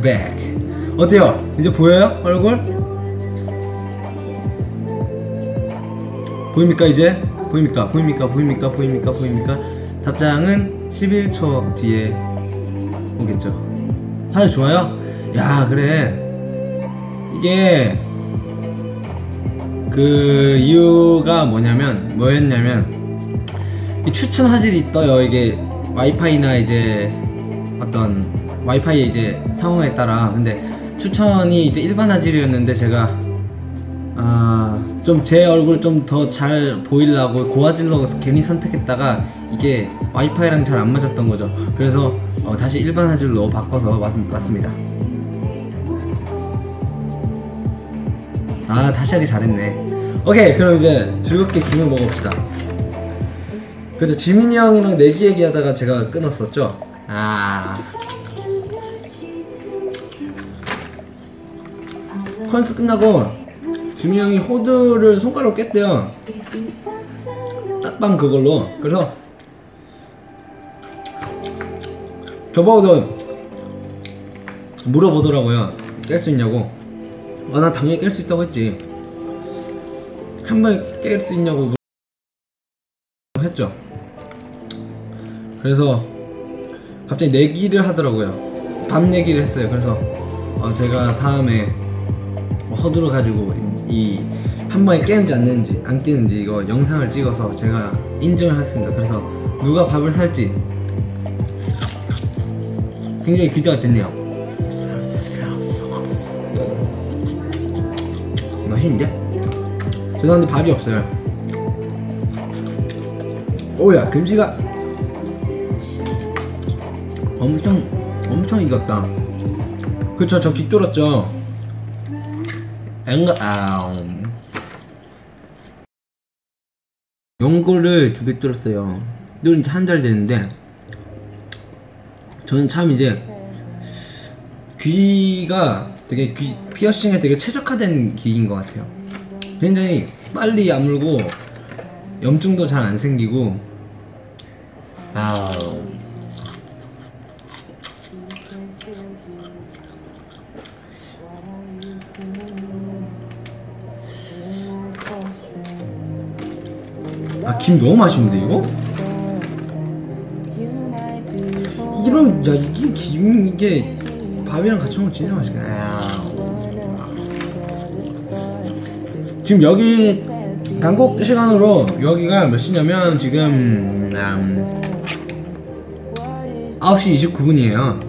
Back. 어때요? 이제 보여요? 얼굴? 보입니까 이제? 보입니까? 보입니까? 보입니까? 보입니까? 보입니까? 답장은 11초 뒤에 오겠죠. 사실 좋아요? 야 그래 이게 그 이유가 뭐냐면 뭐였냐면 이 추천 화질이 떠요 이게 와이파이나 이제 어떤 와이파이 이제 상황에 따라. 근데 추천이 이제 일반 화질이었는데 제가 아 좀 제 얼굴 좀 더 잘 보이려고 고화질로 괜히 선택했다가 이게 와이파이랑 잘 안 맞았던 거죠. 그래서 어, 다시 일반 화질로 바꿔서 왔, 왔습니다. 아 다시 하기 잘했네. 오케이 그럼 이제 즐겁게 김을 먹어봅시다. 그래서 지민이 형이랑 내기 얘기하다가 제가 끊었었죠? 아 컨스 끝나고 지민이 형이 호두를 손가락으로 깼대요 딱밤 그걸로 그래서 저보고도 물어보더라고요 깰 수 있냐고 아, 난 당연히 깰 수 있다고 했지. 한 번에 깰 수 있냐고 물- 했죠. 그래서 갑자기 내기를 하더라고요. 밤 내기를 했어요. 그래서 어, 제가 다음에 뭐 허두를 가지고 이 한 번에 깨는지 안 깨는지 안 깨는지 이거 영상을 찍어서 제가 인증을 했습니다. 그래서 누가 밥을 살지 굉장히 기대가 됐네요. 맛있는데? 죄송한데 밥이 없어요. 오야 김치가 엄청 엄청 익었다. 그쵸 저 귀 뚫었죠. 앵가 아움. 연고를 두 개 뚫었어요. 뚫은 지한달 됐는데 저는 참 이제 귀가 되게 귀 피어싱에 되게 최적화된 귀인 것 같아요. 굉장히 빨리 아물고 염증도 잘 안 생기고 아우 아 김 너무 맛있는데 이거? 이런 야 이게 김 이게 밥이랑 같이 먹으면 진짜 맛있겠네. 지금 여기 한국 시간으로 여기가 몇 시냐면 지금 음, 9시 29분이에요.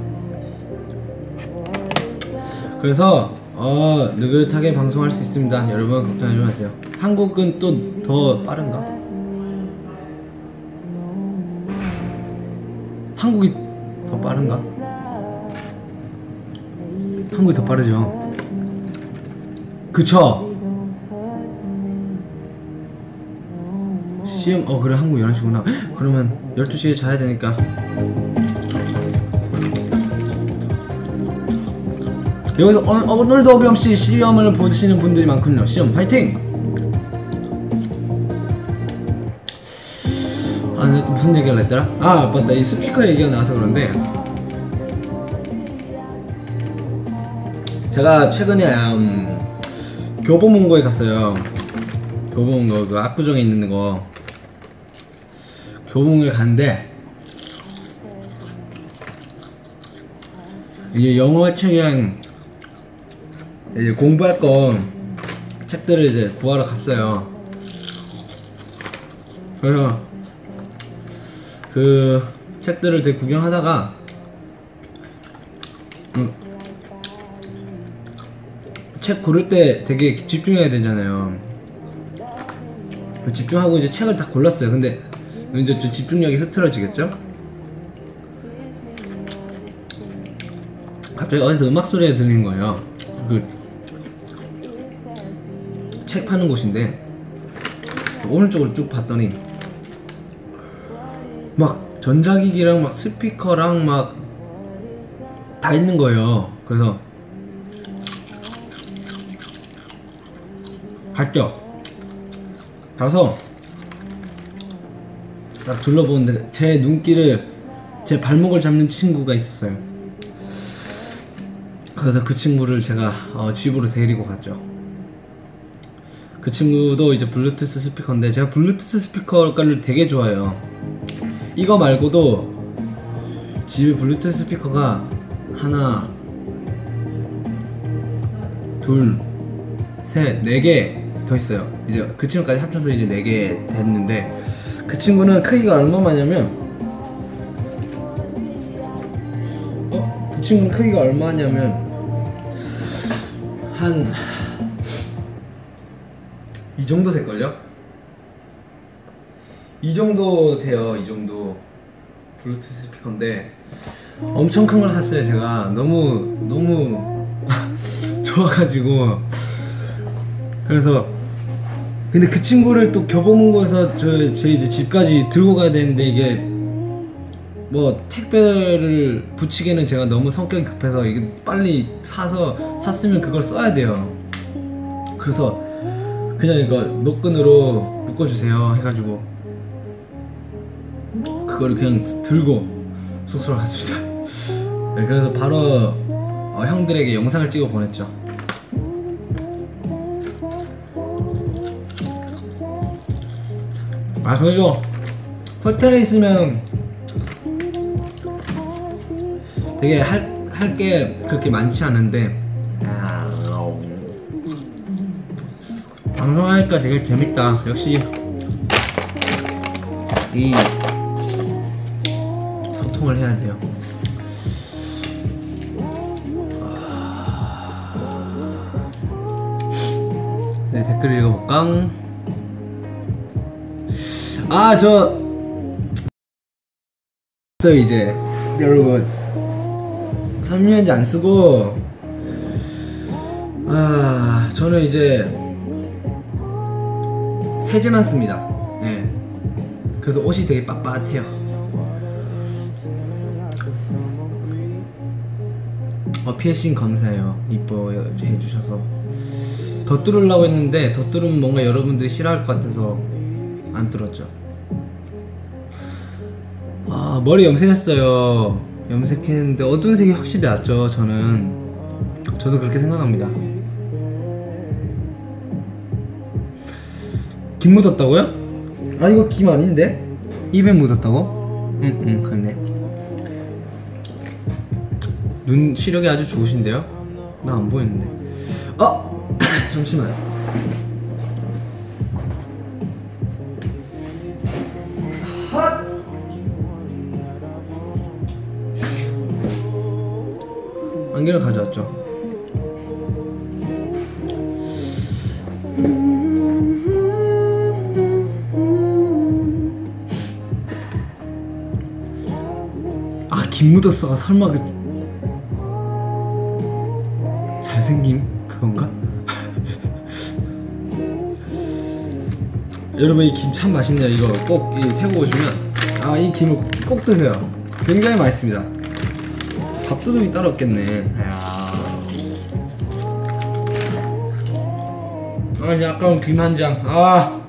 그래서 어 느긋하게 방송할 수 있습니다. 여러분 걱정하지 마세요. 한국은 또 더 빠른가? 한국이 더 빠른가? 한국이 더 빠르죠. 그쵸? 시험 어 그래 한국 11시구나. 그러면 12시에 자야 되니까. 여기서 어, 오늘도 어김없이 시험을 보시는 분들이 많군요. 시험 화이팅! 무슨 얘기를 했더라? 아, 맞다. 이 스피커 얘기가 나와서 그런데 제가 최근에 음, 교보문고에 갔어요. 교보문고 그 압구정에 있는 거 교보문고에 갔는데 이제 영어 책이랑 이제 공부할 거 책들을 이제 구하러 갔어요. 그래서 그 책들을 되게 구경하다가 음, 책 고를 때 되게 집중해야 되잖아요. 그 집중하고 이제 책을 다 골랐어요. 근데 이제 좀 집중력이 흐트러지겠죠? 갑자기 어디서 음악 소리가 들리는 거예요. 그 책 파는 곳인데 오른쪽으로 쭉 봤더니 막 전자기기랑 막 스피커랑 막 다 있는 거예요. 그래서 갔죠. 가서 딱 둘러보는데 제 눈길을 제 발목을 잡는 친구가 있었어요. 그래서 그 친구를 제가 어, 집으로 데리고 갔죠. 그 친구도 이제 블루투스 스피커인데 제가 블루투스 스피커를 되게 좋아해요. 이거 말고도 집에 블루투스 스피커가 하나, 둘, 셋, 네 개 더 있어요. 이제 그 친구까지 합쳐서 이제 네 개 됐는데 그 친구는 크기가 얼마냐면 어? 그 친구는 크기가 얼마냐면 한 이 정도 될걸요? 이 정도 돼요. 이 정도 블루투스 스피커인데 엄청 큰 걸 샀어요. 제가 너무 너무 좋아가지고 그래서 근데 그 친구를 또 교보문고에서 저, 제 이제 집까지 들고 가야 되는데 이게 뭐 택배를 붙이기에는 제가 너무 성격이 급해서 이게 빨리 사서 샀으면 그걸 써야 돼요. 그래서 그냥 이거 노끈으로 묶어주세요 해가지고 그거를 그냥 드- 들고 숙소로 갔습니다. 네, 그래서 바로 어, 형들에게 영상을 찍어 보냈죠. 아 그죠 호텔에 있으면 되게 할 할 게 그렇게 많지 않은데 아, 방송하니까 되게 재밌다 역시 이 소통을 해야 돼요 네 댓글 읽어볼까 아 저 저 이제 여러분 섬유유연제 안 쓰고 아 저는 이제 세제만 씁니다. 예. 그래서 옷이 되게 빳빳해요. 어 피어싱 감사해요. 이뻐 해 주셔서 더 뚫으려고 했는데 더 뚫으면 뭔가 여러분들이 싫어할 것 같아서 안 뚫었죠. 아 머리 염색했어요. 염색했는데 어두운 색이 확실히 낫죠. 저는 저도 그렇게 생각합니다. 김 묻었다고요? 아 이거 김 아닌데? 입에 묻었다고? 응응 그렇네. 눈 시력이 아주 좋으신데요? 나 안 보이는데. 어 잠시만. 안경을 가져왔죠. 아, 김 묻었어가 설마 그 여러분 이 김 참 맛있네요. 이거 꼭 이 태국 오시면 아 이 김을 꼭 드세요. 굉장히 맛있습니다. 밥도둑이 따로 없겠네. 아, 이 아까운 김 한 장. 아.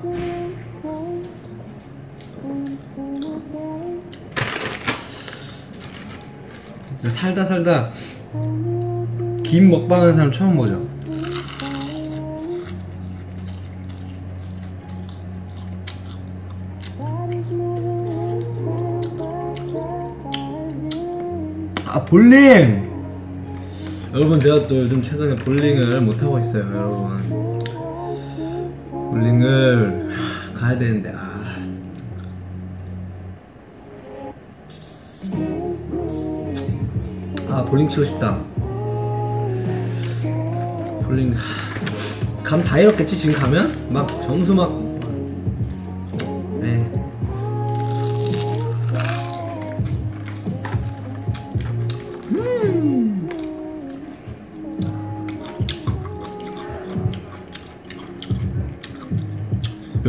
진짜 살다 살다 김 먹방하는 사람 처음 보죠. 아 볼링! 여러분 제가 또 요즘 최근에 볼링을 못 하고 있어요, 여러분. 볼링을 하, 가야 되는데 아. 아 볼링 치고 싶다. 볼링 감다 잃었겠지 지금 가면 막 점수 막.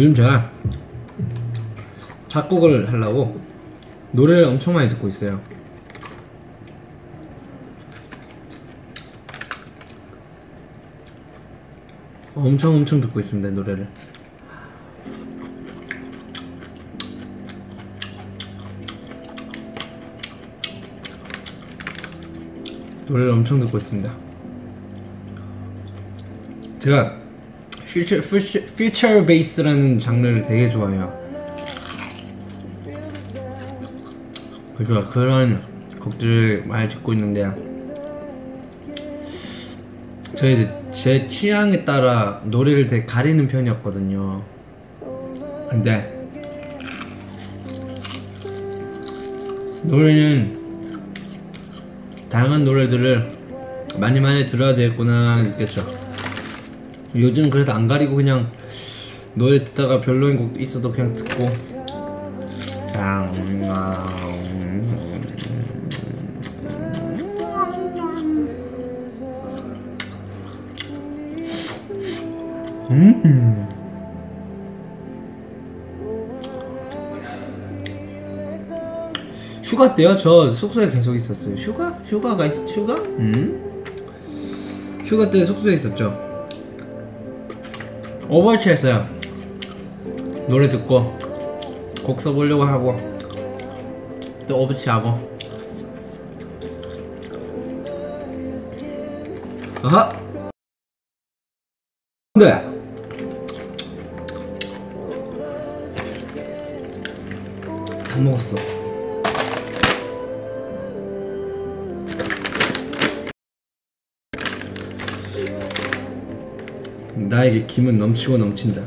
요즘 제가 작곡을 하려고 노래를 엄청 많이 듣고 있어요. 엄청 엄청 듣고 있습니다 노래를. 노래를 엄청 듣고 있습니다. 제가 퓨처 퓨처 퓨처 베이스라는 장르를 되게 좋아해요. 그러니까 그런 곡들을 많이 듣고 있는데 이제 제 취향에 따라 노래를 되게 가리는 편이었거든요. 근데 노래는 다양한 노래들을 많이 많이 들어야 되겠구나 느꼈죠. 요즘 그래서 안 가리고 그냥 노래 듣다가 별로인 곡 있어도 그냥 듣고 그냥 음. 휴가 때요? 저 숙소에 계속 있었어요. 휴가? 휴가가 있- 휴가? 음? 휴가 때 숙소에 있었죠. 오버워치 했어요. 노래 듣고 곡 써보려고 하고 또 오버워치 하고. 아하. 김은 넘치고 넘친다.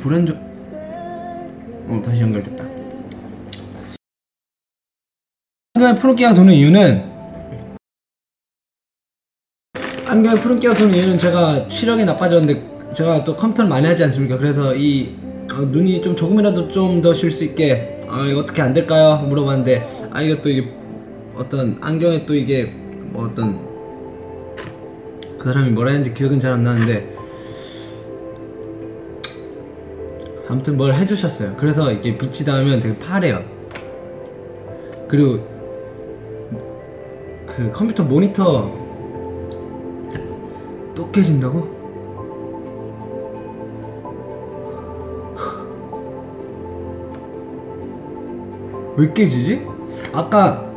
불안정. 어 다시 연결됐다. 안경에 푸른기가 도는 이유는 안경에 푸른기가 도는 이유는 제가 시력이 나빠졌는데 제가 또 컴퓨터를 많이 하지 않습니까? 그래서 이 어, 눈이 좀 조금이라도 좀 더 쉴 수 있게 아 이거 어떻게 안 될까요? 물어봤는데 아 이게 또 이게 어떤 안경에 또 이게 뭐 어떤 그 사람이 뭐라 했는지 기억은 잘 안 나는데 아무튼 뭘 해주셨어요. 그래서 이게 빛이 닿으면 되게 파래요. 그리고 그 컴퓨터 모니터 또 깨진다고? 왜 깨지지? 아까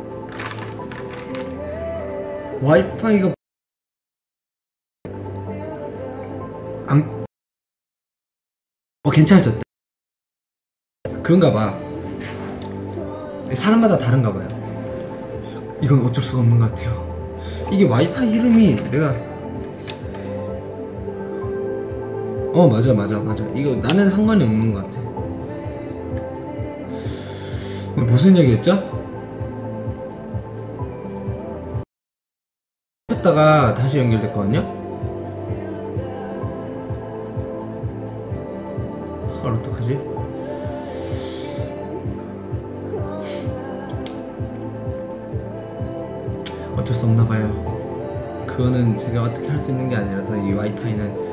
와이파이가 안... 어 괜찮아졌다. 그런가 봐. 사람마다 다른가 봐요. 이건 어쩔 수가 없는 것 같아요. 이게 와이파이 이름이 내가 어 맞아 맞아 맞아. 이거 나는 상관이 없는 것 같아. 무슨 얘기했죠? 했다가 다시 연결됐거든요 어쩔 수 없나 봐요. 그거는 제가 어떻게 할 수 있는 게 아니라서 이 와이파이는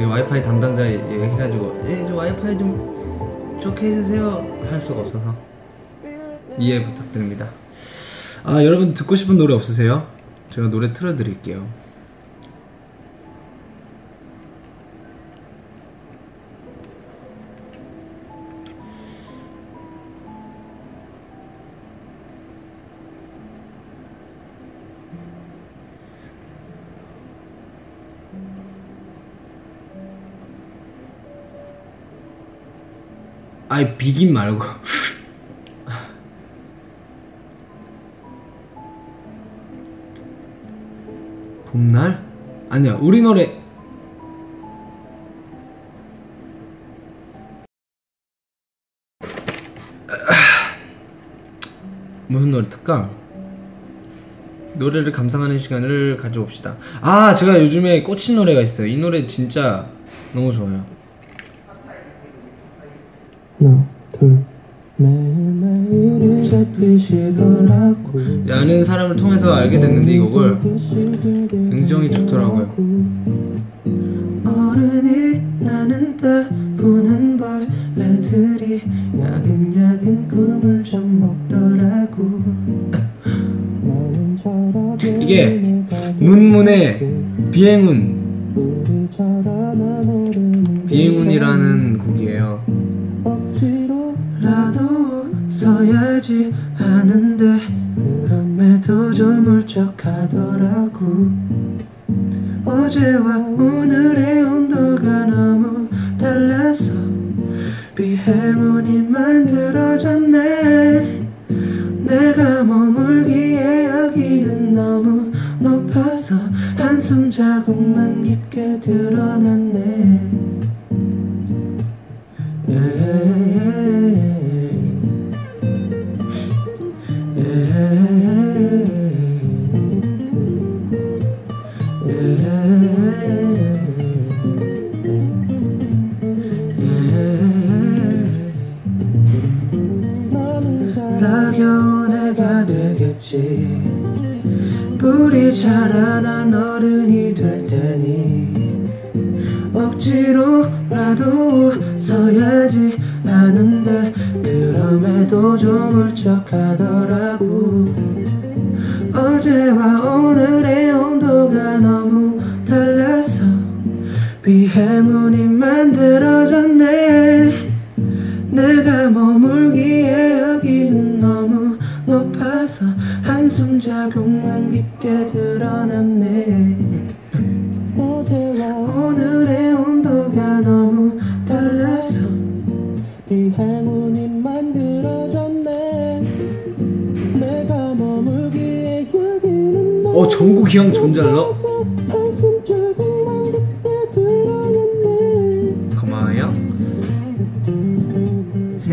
이 와이파이 담당자 얘기해가지고 예, 저 와이파이 좀 좋게 해주세요 할 수가 없어서 이해 부탁드립니다. 아 여러분 듣고 싶은 노래 없으세요? 제가 노래 틀어드릴게요. 아이 비긴 말고 봄날? 아니야 우리 노래 무슨 노래 틀까? 노래를 감상하는 시간을 가져봅시다. 아, 제가 요즘에 꽂힌 노래가 있어요. 이 노래 진짜 너무 좋아요. 하나 둘 매일매일이 잡히시더라고 아는 사람을 통해서 알게 됐는데 이 곡을 굉장히 좋더라고요. 어른이 나는 따분한 벌레들이 야금야금 꿈을 좀 먹더라고 이게 문문의 비행운 비행운이라는 곡이에요. 써야지 하는데 그럼에도 좀 울적하더라고. 어제와 오늘의 온도가 너무 달라서 비행운이 만들어졌네. 내가 머물기에 여기는 너무 높아서 한숨 자국만 깊게 드러났네. 라겨운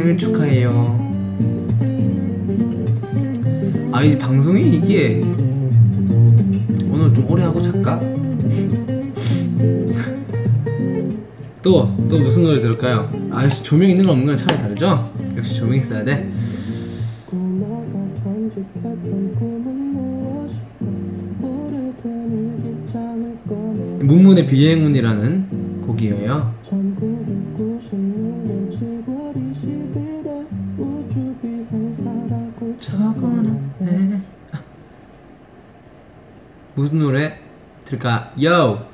생일 축하해요 아 이 방송이 이게 오늘 좀 오래 하고 잘까? 또, 또 무슨 노래 들을까요? 아, 역시 조명 있는 거 없는 건 차라리 다르죠? 역시 조명 있어야 돼. 문문의 비행운이라는 곡이에요. 무슨 노래 들을까요?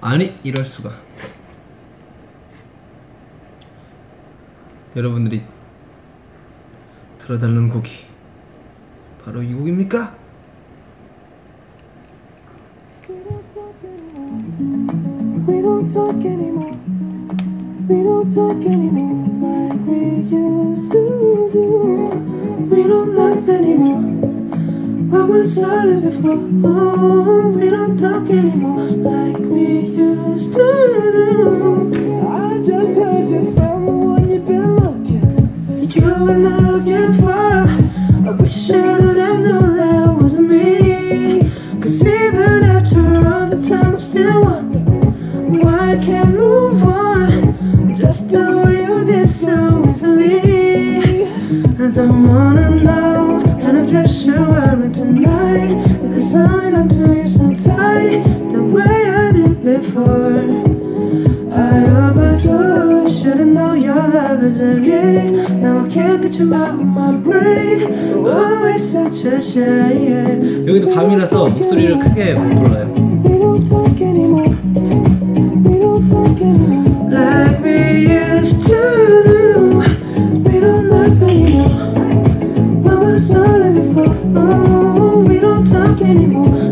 아니 이럴 수가. 여러분들이 들어달라는 곡이 바로 이 곡입니까? Silent before oh, We don't talk anymore like can't get you out of my brain Oh, it's such a shame 여기도 밤이라서 목소리를 크게 못 불러요. We don't talk anymore. We don't talk anymore. Like we used to do. We don't laugh anymore. What was all of it for? Oh, we don't talk anymore.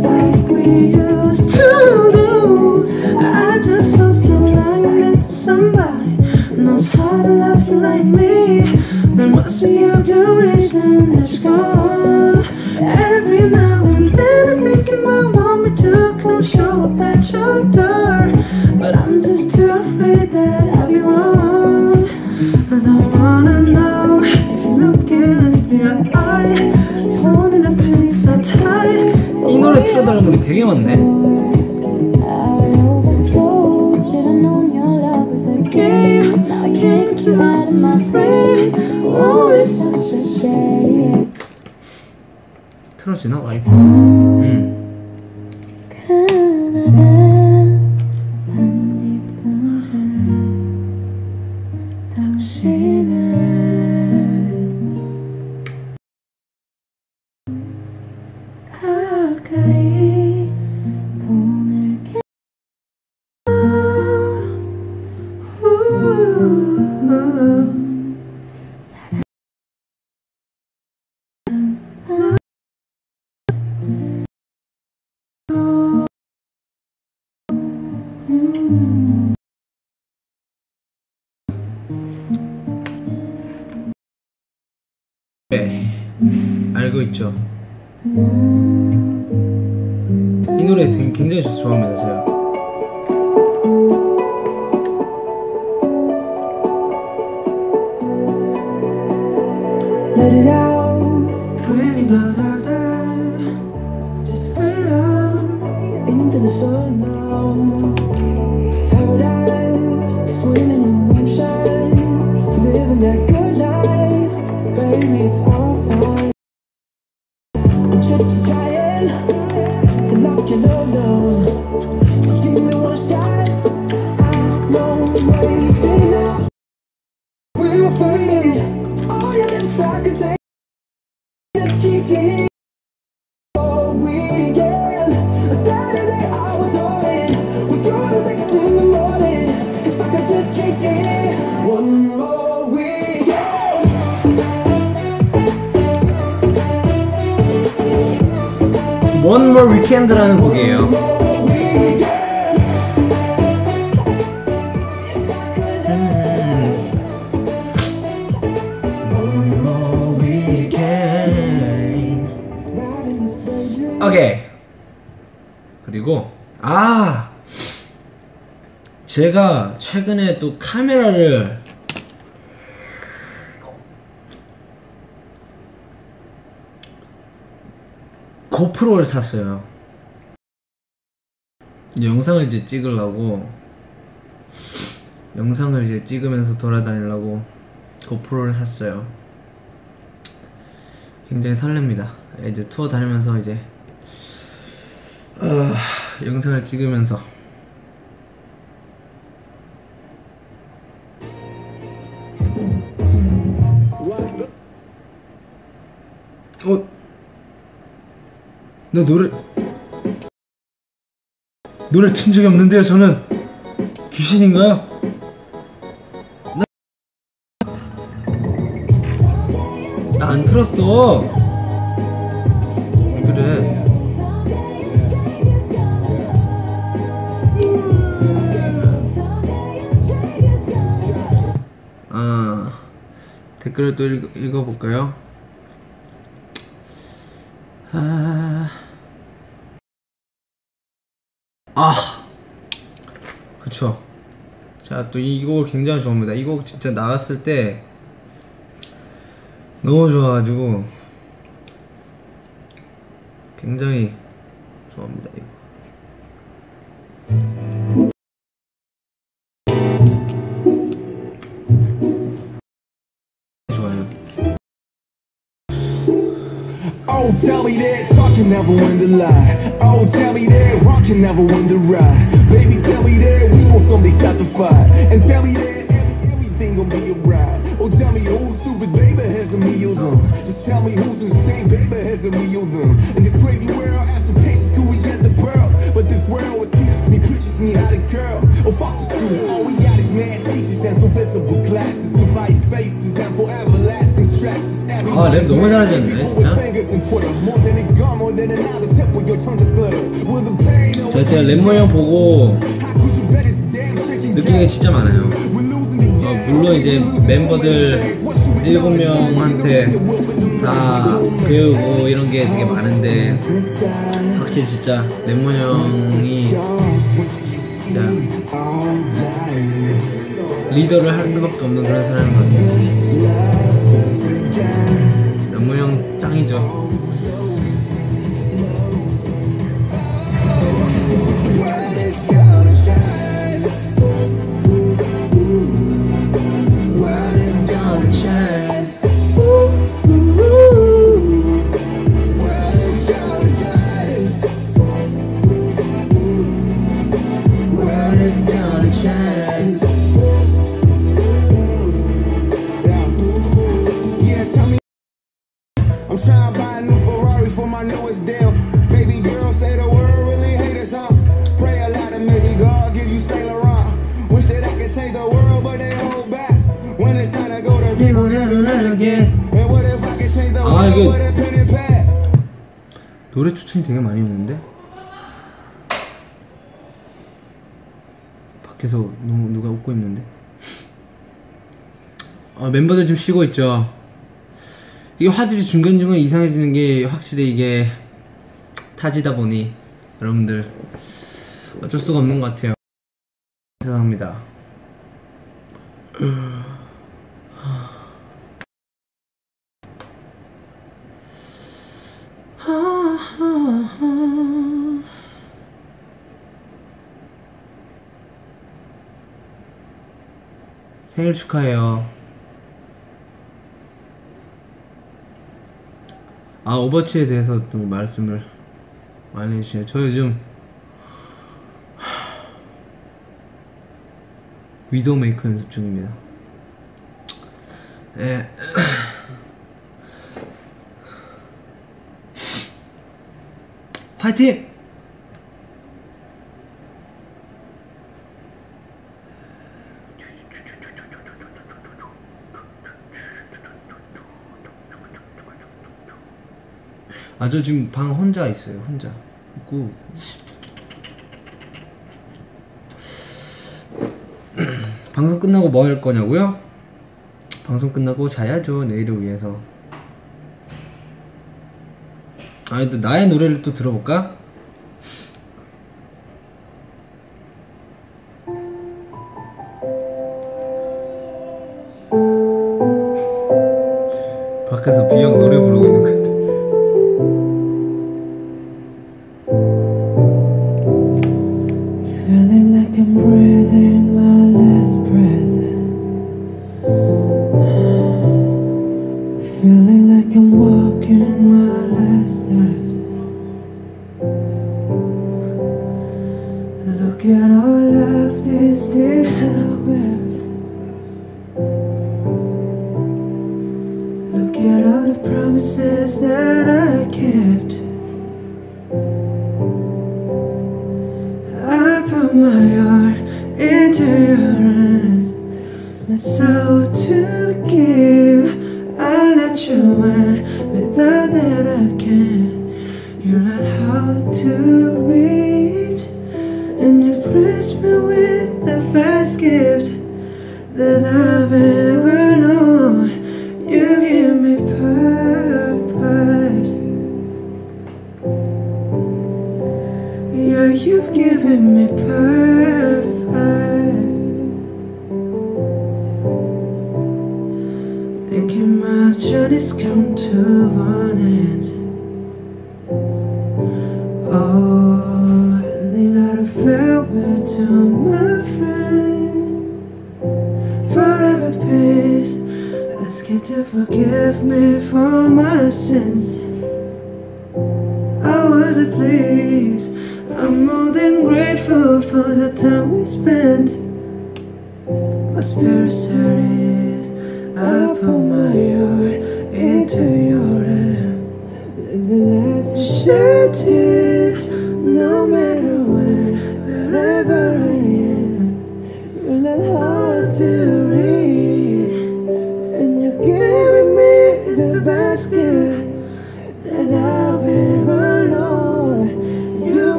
네 알고 있죠. 이 노래 되게 굉장히 좋아합니다 제가. When Weekend라는 곡이에요. Daydream. 오케이. 그리고 아 제가 최근에 또 카메라를 고프로를 샀어요. 영상을 이제 찍으려고 영상을 이제 찍으면서 돌아다니려고 고프로를 샀어요. 굉장히 설렙니다. 이제 투어 다니면서 이제 어, 영상을 찍으면서 어? 나 노래 노래 튼 적이 없는데요 저는 귀신인가요? 나 안 틀었어 왜 그래 아 댓글을 또 읽, 읽어볼까요? 아, 아, 그쵸. 자, 또 이 곡을 굉장히 좋아합니다. 이 곡 진짜 나갔을 때 너무 좋아가지고 굉장히 좋아합니다. Oh, tell me that talk can never win the lie. Oh, tell me that rock can never win the ride. Baby, tell me that we gon' someday stop the fight. And tell me that every, everything gon' be alright. Oh, tell me who's stupid, baby, has a me or them. Just tell me who's insane, baby, has a me or them. In this crazy world, after patience, could we get the pearl? But this world was teaches me, preaches me how to curl. Oh, fuck the school. All we got is mad teachers and some visible classes. Divide spaces and for everlasting stresses. 아, 랩 너무 잘하셨네, 진짜. 제가 진짜 랩모 형 보고 느끼는 게 진짜 많아요. 어, 물론 이제 멤버들 일곱 명한테 다 배우고 이런 게 되게 많은데 확실히 진짜 랩모 형이 진짜 리더를 할 수밖에 없는 그런 사람인 것 같아요. 랩모 형 짱이죠. 추천이 되게 많이 오는데 밖에서 너무 누가 웃고 있는데 아, 멤버들 좀 쉬고 있죠 이게 화질이 중간중간 이상해지는 게 확실히 이게 타지다 보니 여러분들 어쩔 수가 없는 것 같아요. 죄송합니다. 생일 축하해요. 아 오버워치에 대해서 또 말씀을 많이 해주시네요. 저 요즘 위도우메이커 연습 중입니다. 예. 파이팅! 아 저 지금 방 혼자 있어요 혼자 있고 방송 끝나고 뭐 할 거냐고요? 방송 끝나고 자야죠 내일을 위해서 아니 또 나의 노래를 또 들어볼까? 밖에서 비형 노래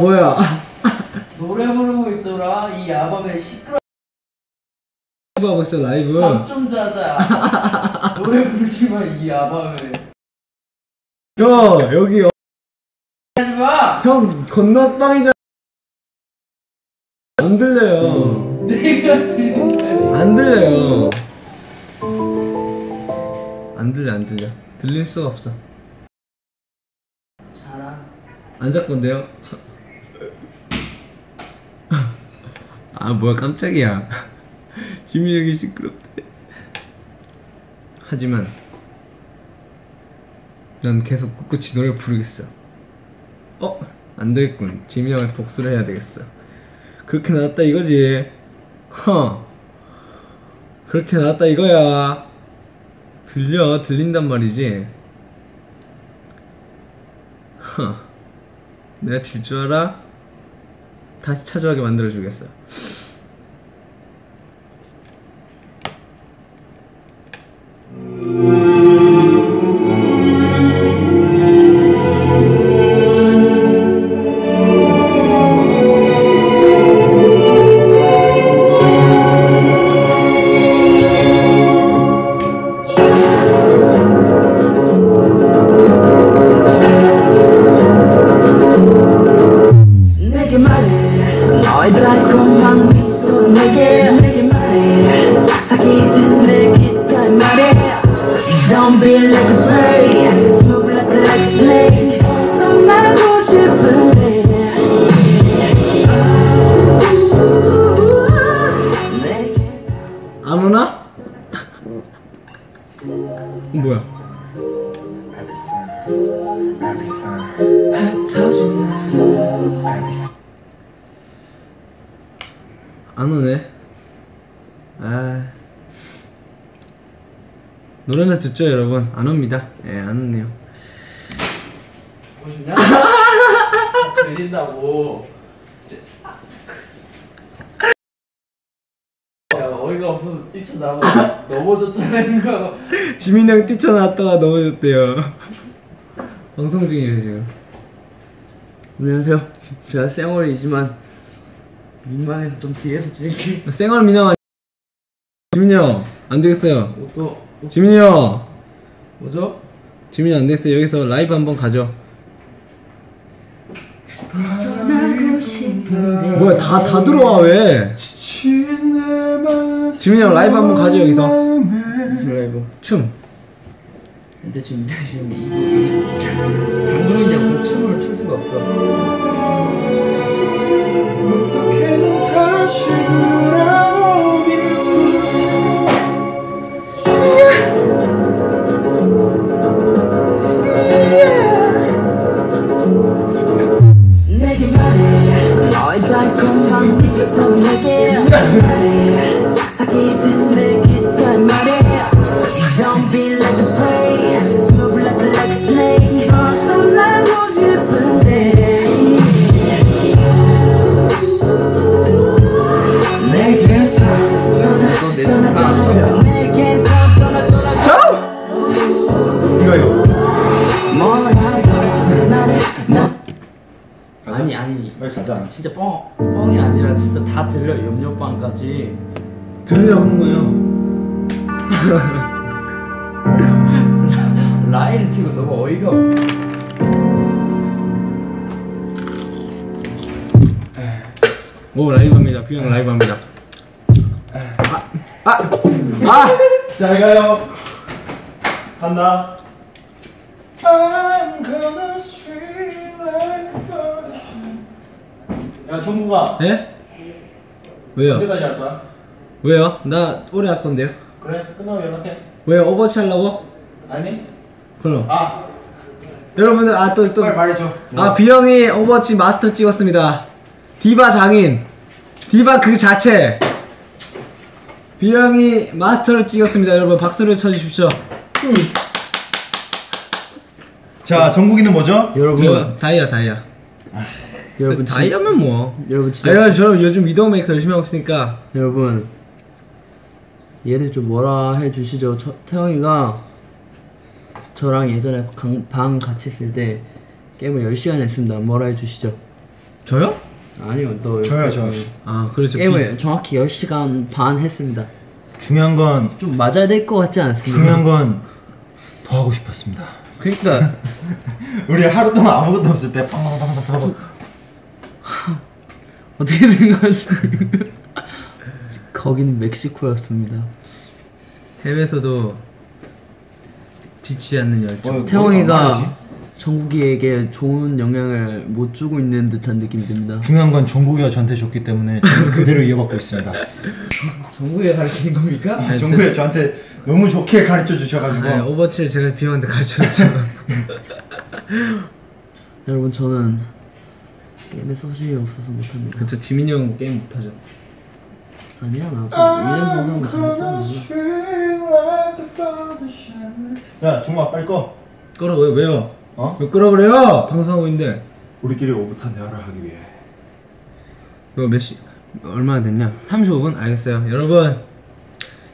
뭐야? 노래 부르고 있더라. 이 야밤에 시끄러 라이브 하고 있어 라이브. 잠좀 자자. 노래 부르지 마 이 야밤에. 저 여기 하지 마! 형 건너방이잖아. 안 들려요. 내가 들린다 안 들려요. 안 들려 안 들려. 들릴 수가 없어. 자라. 안 잡건데요? 아 뭐야 깜짝이야. 지민이 형이 시끄럽대. 하지만 난 계속 꿋꿋이 노래 부르겠어. 어? 안 되겠군. 지민이 형한테 복수를 해야 되겠어. 그렇게 나왔다 이거지. 허. 그렇게 나왔다 이거야. 들려. 들린단 말이지. 허. 내가 질 줄 알아? 다시 차주하게 만들어 주겠어 안 오네. 아 노래는 듣죠 여러분? 안 옵니다. 예, 안 오네요. 보시냐? 들린다고. 야 어이가 없어서 뛰쳐나고 넘어졌잖아 이거. 지민이 형 뛰쳐나왔다가 넘어졌대요. 방송 중이에요 지금. 안녕하세요. 제가 쌩얼이지만 민망해서 좀 뒤에서 찍을게. 쌩얼 민영 지민이 형 안 되겠어요. 또 지민이 형 뭐죠? 지민이 안 되겠어요. 여기서 라이브 한번 가죠. 뭐야 다 다 들어와 왜? 지민이 형 라이브 한번 가죠 여기서. 드라이브. 춤. 근데 지금 지금 이거 이 장군인이 없어 춤을 출 수가 없어. 어 오 라이브합니다. 뷔 형 라이브합니다. 아, 아, 아! 잘 가요 간다 I'm gonna like a 야 정국아 예? 왜요? 언제까지 할 거야? 왜요? 나 오래 할 건데요. 그래 끝나면 연락해 왜요? 오버워치 하려고? 아니? 그럼. 아 여러분들 아또 또. 빨리 말해줘 아 뷔 형이 오버워치 마스터 찍었습니다. 디바 장인. 디바 그 자체. 뷔 형이 마스터를 찍었습니다. 여러분 박수를 쳐주십시오. 자 정국이는 뭐죠? 여러분 저 다이아 다이아. 여러분 진- 다이아면 뭐. 여러분 진짜 아니요 저 요즘 위도우 메이커 열심히 하고 있으니까 여러분 얘들 좀 뭐라 해주시죠. 저, 태형이가 저랑 예전에 강, 방 같이 있을 때 게임을 10시간 했습니다. 뭐라 해주시죠. 저요? 아니요 너 저요, 저. 아 그렇죠. 게임을 정확히 10시간 반 했습니다. 중요한 건 좀 맞아야 될 것 같지 않습니까? 중요한 건 더 하고 싶었습니다 그러니까 우리 하루 동안 아무것도 없을 때 팡팡팡팡 어떻게 된 거지? 거긴 멕시코였습니다. 해외에서도 지치지 않는 열정. 어, 태형이가 정국이에게 좋은 영향을 못 주고 있는 듯한 느낌이 듭니다. 중요한 건 정국이가 저한테 줬기 때문에 저는 그대로 이어받고 있습니다 정국이가 가르치는 겁니까? 아니, 정국이가 저한테 너무 좋게 가르쳐 주셔가지고 네, 오버워치를 제가 뷔 형한테 가르쳐 줬죠. 여러분 저는 게임에 소질이 없어서 못합니다. 그쵸 지민이 형 게임 못하죠. 아니야 나도 1년 정도는 잘했잖아. 야 인마 빨리 꺼 끄라 왜 왜요? 어? 왜 끄라 그래요? 방송하고 있는데. 우리끼리 오붓한 대화를 하기 위해 그거 몇 시? 얼마나 됐냐? 35분? 알겠어요. 여러분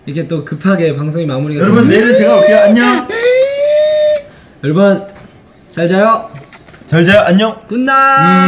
이게 또 급하게 방송이 마무리가 여러분 내일은 제가 올게요. 안녕. 여러분 잘 자요. 잘 자요. 안녕. good night.